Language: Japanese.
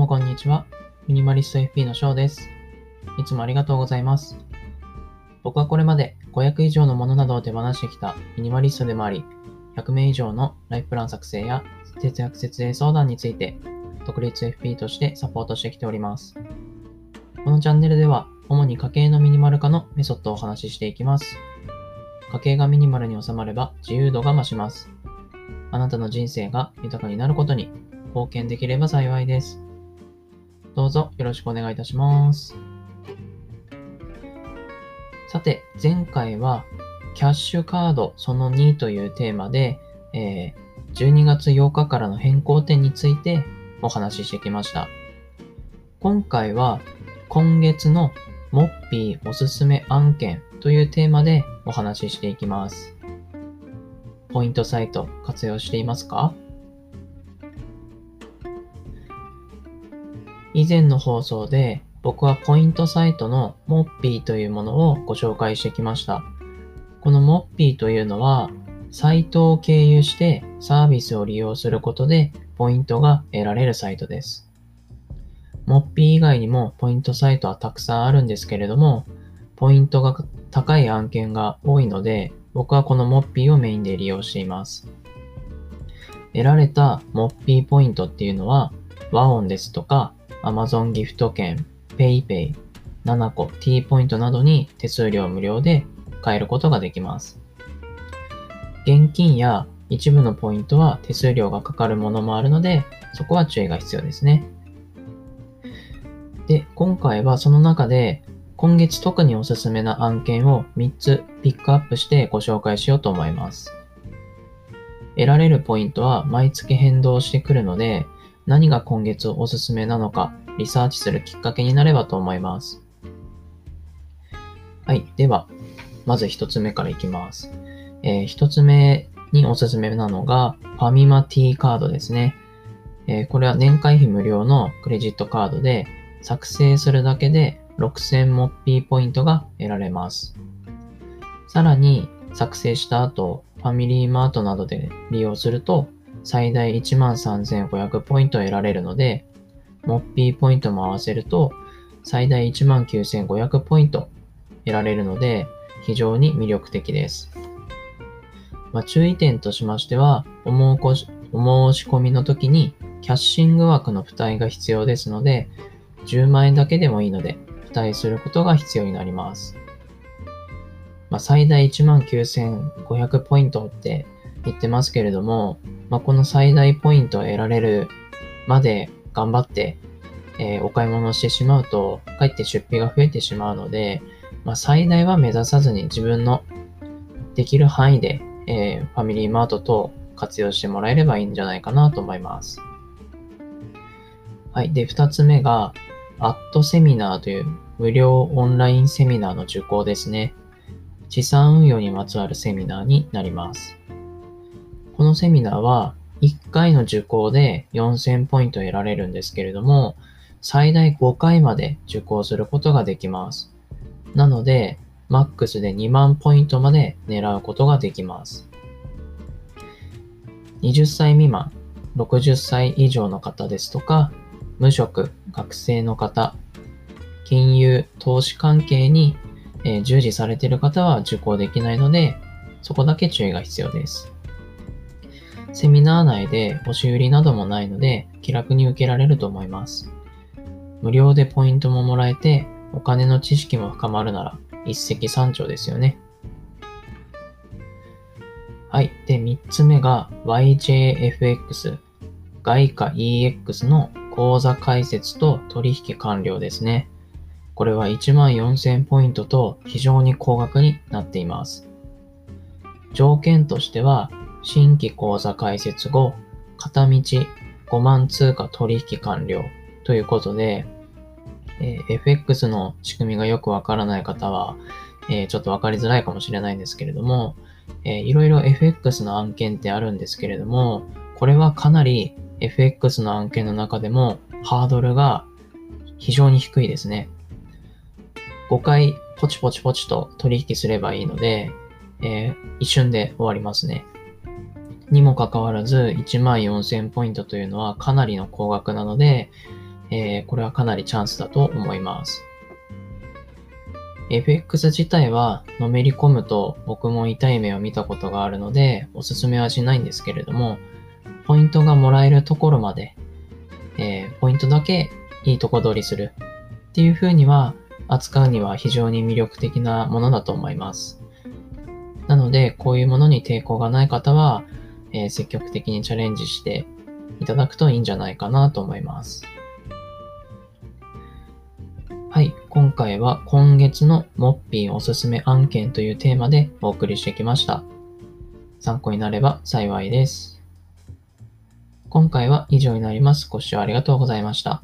もこんにちは。ミニマリスト FP の翔です。いつもありがとうございます。僕はこれまで500以上のものなどを手放してきたミニマリストでもあり、100名以上のライフプラン作成や節約節税相談について、独立 FP としてサポートしてきております。このチャンネルでは、主に家計のミニマル化のメソッドをお話ししていきます。家計がミニマルに収まれば自由度が増します。あなたの人生が豊かになることに貢献できれば幸いです。どうぞよろしくお願いいたします。さて、前回はキャッシュカードその2というテーマで、えー12月8日からの変更点についてお話ししてきました。今回は今月のモッピーおすすめ案件というテーマでお話ししていきます。ポイントサイト活用していますか？以前の放送で僕はポイントサイトのモッピーというものをご紹介してきました。このモッピーというのはサイトを経由してサービスを利用することでポイントが得られるサイトです。モッピー以外にもポイントサイトはたくさんあるんですけれども、ポイントが高い案件が多いので、僕はこのモッピーをメインで利用しています。得られたモッピーポイントっていうのは、ワオンですとか、Amazon ギフト券、PayPay、7個、T ポイントなどに手数料無料で買えることができます。現金や一部のポイントは手数料がかかるものもあるので、そこは注意が必要ですね。で、今回はその中で今月特におすすめな案件を3つピックアップしてご紹介しようと思います。得られるポイントは毎月変動してくるので、何が今月おすすめなのかリサーチするきっかけになればと思います。はい。では、まず1つ目からいきます。えー、1つ目におすすめなのが、ファミマ T カードですね。えーこれは年会費無料のクレジットカードで、作成するだけで6000モッピーポイントが得られます。さらに、作成した後、ファミリーマートなどで利用すると、最大13,500ポイント得られるので、モッピーポイントも合わせると、最大19,500ポイント得られるので、非常に魅力的です。まあ、注意点としましては、お申しし込みの時にキャッシング枠の付帯が必要ですので、10万円だけでもいいので、付帯することが必要になります。まあ、最大19,500ポイントって言ってますけれども、まあ、この最大ポイントを得られるまで頑張って、えーお買い物をしてしまうと、かえって出費が増えてしまうので、まあ、最大は目指さずに自分のできる範囲で、えーファミリーマート等活用してもらえればいいんじゃないかなと思います。はい。で、二つ目が、アットセミナーという無料オンラインセミナーの受講ですね。資産運用にまつわるセミナーになります。このセミナーは1回の受講で4000ポイント得られるんですけれども、最大5回まで受講することができます。なので、マックスで2万ポイントまで狙うことができます。20歳未満、60歳以上の方ですとか、無職、学生の方、金融、投資関係に、えー従事されている方は受講できないので、そこだけ注意が必要です。セミナー内で押し売りなどもないので、気楽に受けられると思います。無料でポイントももらえて、お金の知識も深まるなら、一石三鳥ですよね。はい。で、三つ目が YJFX、外貨 EX の口座開設と取引完了ですね。これは14,000ポイントと非常に高額になっています。条件としては、新規口座開設後、片道5万通貨取引完了ということで、えー FX の仕組みがよくわからない方は、えーちょっとわかりづらいかもしれないんですけれども、えーいろいろ FX の案件ってあるんですけれども、これはかなり FX の案件の中でもハードルが非常に低いですね。5回ポチポチポチと取引すればいいので、えー一瞬で終わりますね。にもかかわらず、1万4000ポイントというのはかなりの高額なので、えー、これはかなりチャンスだと思います。FX 自体はのめり込むと僕も痛い目を見たことがあるのでおすすめはしないんですけれども、ポイントがもらえるところまで、えー、ポイントだけいいとこ取りするっていう風には扱うには非常に魅力的なものだと思います。なので、こういうものに抵抗がない方は、えー、積極的にチャレンジしていただくといいんじゃないかなと思います。はい。今回は今月のモッピーおすすめ案件というテーマでお送りしてきました。参考になれば幸いです。今回は以上になります。ご視聴ありがとうございました。